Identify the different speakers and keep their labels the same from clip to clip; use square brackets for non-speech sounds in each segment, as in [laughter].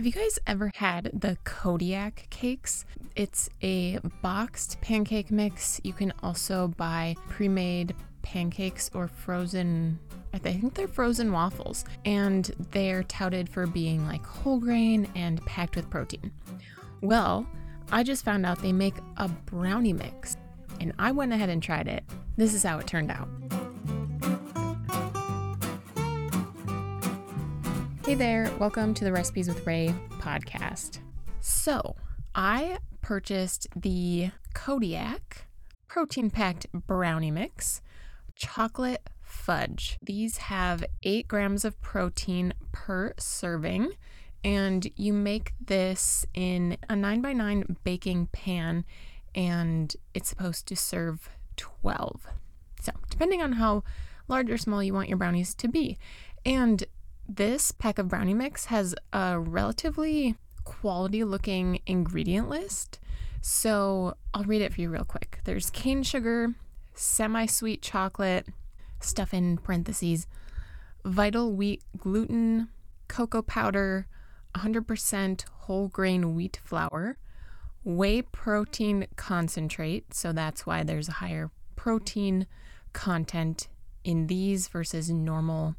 Speaker 1: Have you guys ever had the Kodiak cakes? It's a boxed pancake mix. You can also buy pre made pancakes or frozen. I think they're frozen waffles, and they're touted for being like whole grain and packed with protein. Well, I just found out they make a brownie mix, and I went ahead and tried it. This is how it turned out. Hey there, welcome to the Recipes with Rae podcast. So, I purchased the Kodiak protein packed brownie mix, chocolate fudge. These have eight grams of protein per serving, and you make this in a 9x9 baking pan, and it's supposed to serve 12. So, depending on how large or small you want your brownies to be. And this pack of brownie mix has a relatively quality looking ingredient list. So I'll read it for you real quick. There's cane sugar, semi sweet chocolate, stuff in parentheses, vital wheat gluten, cocoa powder, 100% whole grain wheat flour, whey protein concentrate. So that's why there's a higher protein content in these versus normal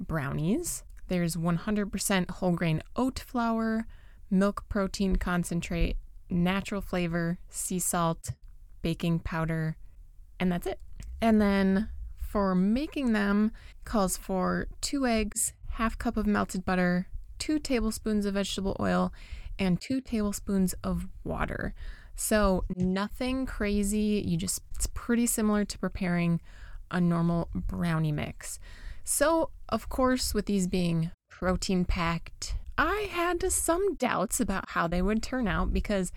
Speaker 1: brownies. There's 100% whole grain oat flour, milk protein concentrate, natural flavor, sea salt, baking powder, and that's it. And then for making them calls for 2 eggs, half cup of melted butter, 2 tablespoons of vegetable oil, and 2 tablespoons of water. So nothing crazy, you just it's pretty similar to preparing a normal brownie mix. So, of course, with these being protein packed, I had some doubts about how they would turn out because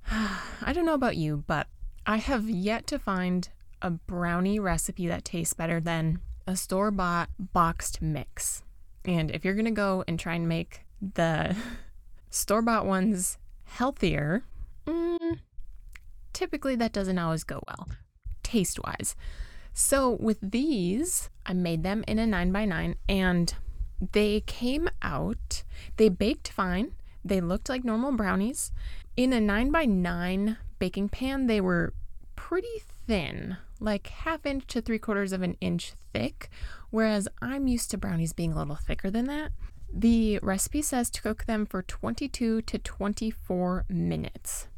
Speaker 1: [sighs] I don't know about you, but I have yet to find a brownie recipe that tastes better than a store bought boxed mix. And if you're going to go and try and make the [laughs] store bought ones healthier, mm, typically that doesn't always go well, taste wise. So with these, I made them in a 9x9 and they came out, they baked fine. They looked like normal brownies. In a 9x9 baking pan, they were pretty thin, like half inch to three quarters of an inch thick, whereas I'm used to brownies being a little thicker than that. The recipe says to cook them for 22 to 24 minutes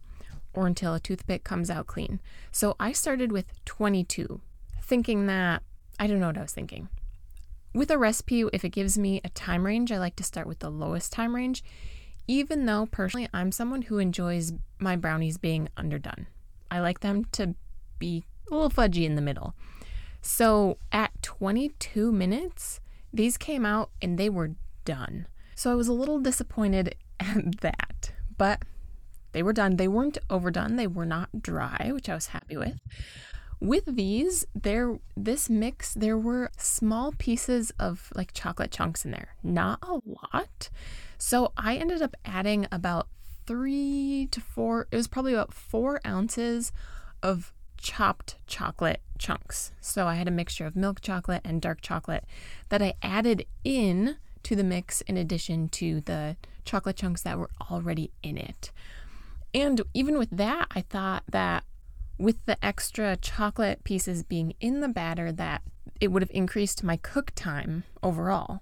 Speaker 1: or until a toothpick comes out clean. So I started with 22 thinking that I don't know what I was thinking. With a recipe, if it gives me a time range, I like to start with the lowest time range, even though personally I'm someone who enjoys my brownies being underdone. I like them to be a little fudgy in the middle. So at 22 minutes, these came out and they were done. So I was a little disappointed [laughs] at that, but they were done. They weren't overdone, they were not dry, which I was happy with. With these, there this mix, there were small pieces of like chocolate chunks in there. Not a lot. So I ended up adding about three to four, it was probably about four ounces of chopped chocolate chunks. So I had a mixture of milk chocolate and dark chocolate that I added in to the mix in addition to the chocolate chunks that were already in it. And even with that, I thought that with the extra chocolate pieces being in the batter that it would have increased my cook time overall.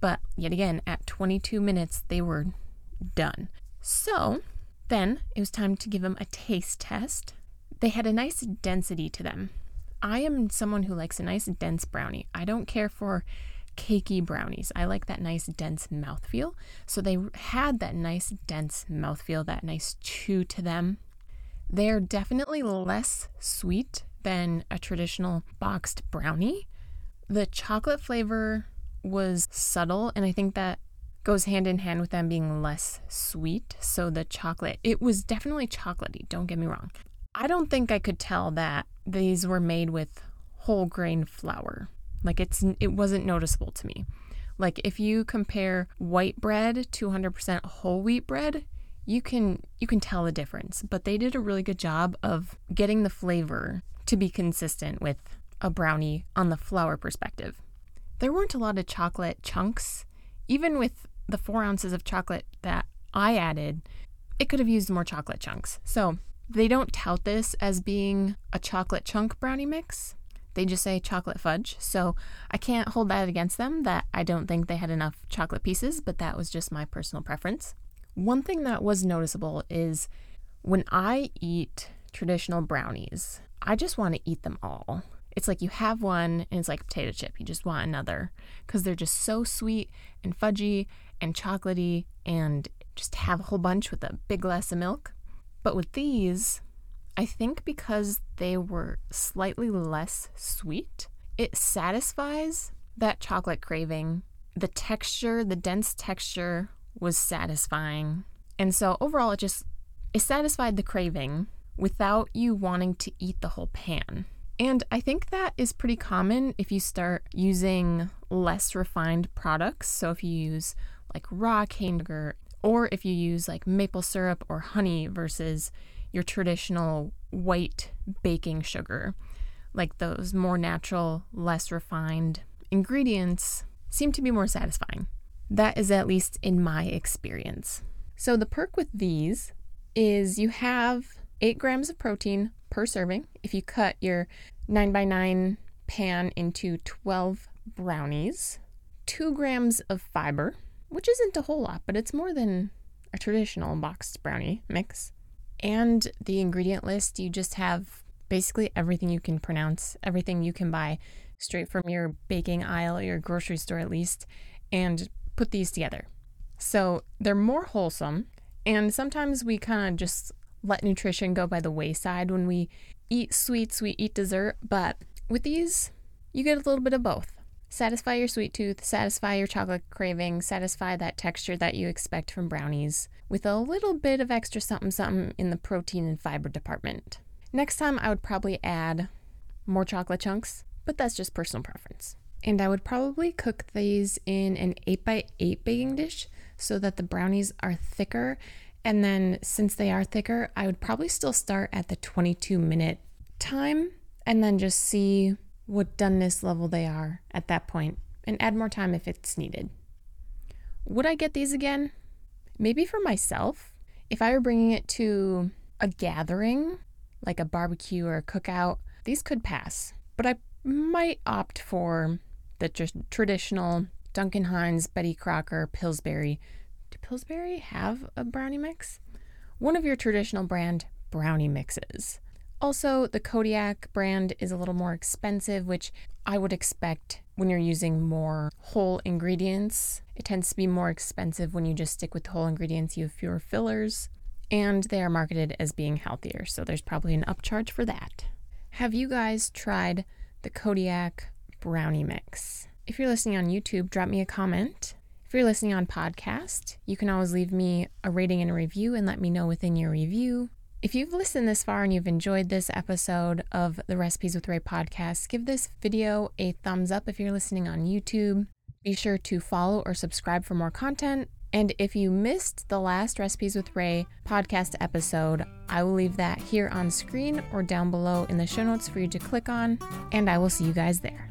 Speaker 1: But yet again, at 22 minutes, they were done. So then it was time to give them a taste test. They had a nice density to them. I am someone who likes a nice dense brownie. I don't care for cakey brownies. I like that nice dense mouthfeel. So they had that nice dense mouthfeel, that nice chew to them. They're definitely less sweet than a traditional boxed brownie. The chocolate flavor was subtle, and I think that goes hand in hand with them being less sweet. So the chocolate, it was definitely chocolatey, don't get me wrong. I don't think I could tell that these were made with whole grain flour. Like it's it wasn't noticeable to me. Like if you compare white bread to 100% whole wheat bread, you can you can tell the difference but they did a really good job of getting the flavor to be consistent with a brownie on the flour perspective there weren't a lot of chocolate chunks even with the four ounces of chocolate that I added, it could have used more chocolate chunks. So they don't tout this as being a chocolate chunk brownie mix. They just say chocolate fudge. So I can't hold that against them that I don't think they had enough chocolate pieces, but that was just my personal preference. One thing that was noticeable is when I eat traditional brownies, I just want to eat them all. It's like you have one and it's like potato chip. You just want another because they're just so sweet and fudgy and chocolatey and just have a whole bunch with a big glass of milk. But with these, I think because they were slightly less sweet, it satisfies that chocolate craving. The texture, the dense texture was satisfying. And so overall it just it satisfied the craving without you wanting to eat the whole pan. And I think that is pretty common if you start using less refined products. So if you use like raw cane sugar or if you use like maple syrup or honey versus your traditional white baking sugar. Like those more natural, less refined ingredients seem to be more satisfying. That is at least in my experience. So, the perk with these is you have 8 grams of protein per serving if you cut your 9 by 9 pan into 12 brownies, 2 grams of fiber, which isn't a whole lot, but it's more than a traditional boxed brownie mix, and the ingredient list, you just have basically everything you can pronounce, everything you can buy straight from your baking aisle your grocery store at least, and put these together. So they're more wholesome, and sometimes we kind of just let nutrition go by the wayside when we eat sweets, we eat dessert, but with these, you get a little bit of both. Satisfy your sweet tooth, satisfy your chocolate craving, satisfy that texture that you expect from brownies, with a little bit of extra something something in the protein and fiber department. Next time, I would probably add more chocolate chunks, but that's just personal preference. And I would probably cook these in an 8x8 baking dish so that the brownies are thicker. And then, since they are thicker, I would probably still start at the 22 minute time and then just see what doneness level they are at that point and add more time if it's needed. Would I get these again? Maybe for myself. If I were bringing it to a gathering, like a barbecue or a cookout, these could pass. But I might opt for the just traditional Duncan Hines, Betty Crocker, Pillsbury. Do Pillsbury have a brownie mix? One of your traditional brand brownie mixes. Also, the Kodiak brand is a little more expensive, which I would expect when you're using more whole ingredients. It tends to be more expensive when you just stick with whole ingredients, you have fewer fillers, and they are marketed as being healthier, so there's probably an upcharge for that. Have you guys tried the Kodiak brownie mix? If you're listening on YouTube, drop me a comment. If you're listening on podcast, you can always leave me a rating and a review and let me know within your review if you've listened this far and you've enjoyed this episode of the Recipes with Rae podcast, give this video a thumbs up if you're listening on YouTube. Be sure to follow or subscribe for more content. And if you missed the last Recipes with Rae podcast episode, I will leave that here on screen or down below in the show notes for you to click on, and I will see you guys there.